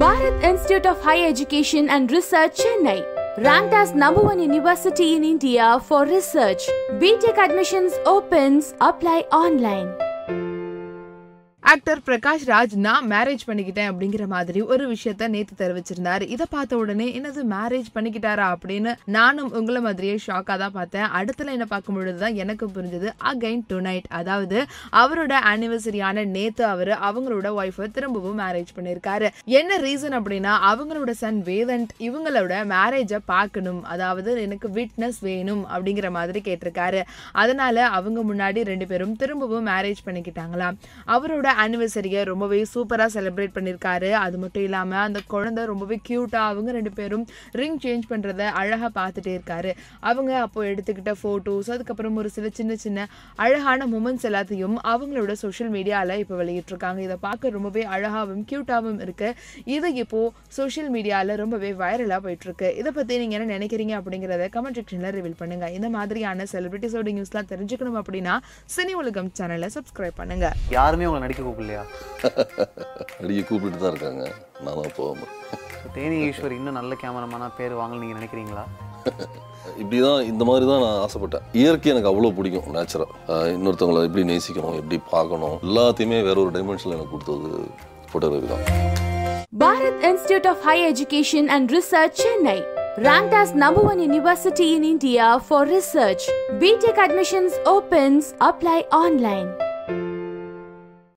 Bharat Institute of Higher Education and Research, Chennai. Ranked as number one university in India for research. BTech admissions opens. Apply online. Actor Prakash Raj நான் marriage பண்ணிக்கிட்டேன் அப்படிங்கிற மாதிரி ஒரு விஷயத்த நேத்து தெரிவிச்சிருந்தாரு. இதை பார்த்த உடனே என்னது மேரேஜ் பண்ணிக்கிட்டாரா? அப்படின்னு நானும் உங்களை மாதிரியே ஷாக்காக தான் பார்த்தேன். அடுத்துல என்ன பார்க்கும் பொழுதுதான் எனக்கு புரிஞ்சது. அகைன் டு நைட் அதாவது அவரோட ஆனிவர்சரியான நேத்து அவர் அவங்களோட ஒய்ஃபை திரும்பவும் மேரேஜ் பண்ணியிருக்காரு. என்ன ரீசன் அப்படின்னா அவங்களோட சன் வேதன்ட் இவங்களோட மேரேஜை பார்க்கணும். அதாவது எனக்கு விட்னஸ் வேணும் அப்படிங்கிற மாதிரி கேட்டிருக்காரு. அதனால அவங்க முன்னாடி ரெண்டு பேரும் திரும்பவும் மேரேஜ் பண்ணிக்கிட்டாங்களாம். அவரோட ஆனிவர்சரியை ரொம்பவே சூப்பராக செலிப்ரேட் பண்ணியிருக்காரு அது மட்டும் இல்லாமல் அந்த குழந்தை ரொம்பவே க்யூட்டாக அவங்க ரெண்டு பேரும் ரிங் சேஞ்ச் பண்ணுறத அழகாக பார்த்துட்டே இருக்காரு. அவங்க அப்போது எடுத்துக்கிட்ட ஃபோட்டோஸ் அதுக்கப்புறம் ஒரு சில சின்ன சின்ன அழகான மூமெண்ட்ஸ் எல்லாத்தையும் அவங்களோட சோஷியல் மீடியாவில் இப்போ வெளியிட்டிருக்காங்க. இதை பார்க்க ரொம்பவே அழகாகவும் க்யூட்டாகவும் இருக்குது இது இப்போது சோஷியல் மீடியாவில் ரொம்பவே வைரலாக போயிட்டுருக்கு. இதை பற்றி நீங்கள் என்ன நினைக்கிறீங்க அப்படிங்கிறத கமெண்ட் செக்ஷனில் ரிவீல் பண்ணுங்க. இந்த மாதிரியான செலிபிரிட்டிஸோட நியூஸ்லாம் தெரிஞ்சுக்கணும் அப்படின்னா சினி உலகம் சேனலை சப்ஸ்கிரைப் பண்ணுங்கள் யாருமே உங்களை நடிக்க கூப்பிடலையா அடிக்க கூப்பிட்டு தான் இருக்காங்க நான் தான் போகாமல் தேனி ஈஸ்வர் இன்னும் நல்ல கேமராமேனா பேர் வாங்கல நீங்க நினைக்கிறீங்களா இப்படி தான் இந்த மாதிரி தான் நான் ஆசைப்பட்டேன் இயற்கை எனக்கு அவ்வளோ பிடிக்கும் நேச்சுரல் இன்னொருத்தவங்களை எப்படி நேசிக்கணும் எப்படி பார்க்கணும் எல்லாத்தையுமே வேற ஒரு டைமென்ஷனில் எனக்கு கொடுத்தது ஃபோட்டோகிராஃபி தான் Bharat Institute of Higher Education and Research, Chennai. Ranked as number one university in India for research. BTech admissions opens. Apply online.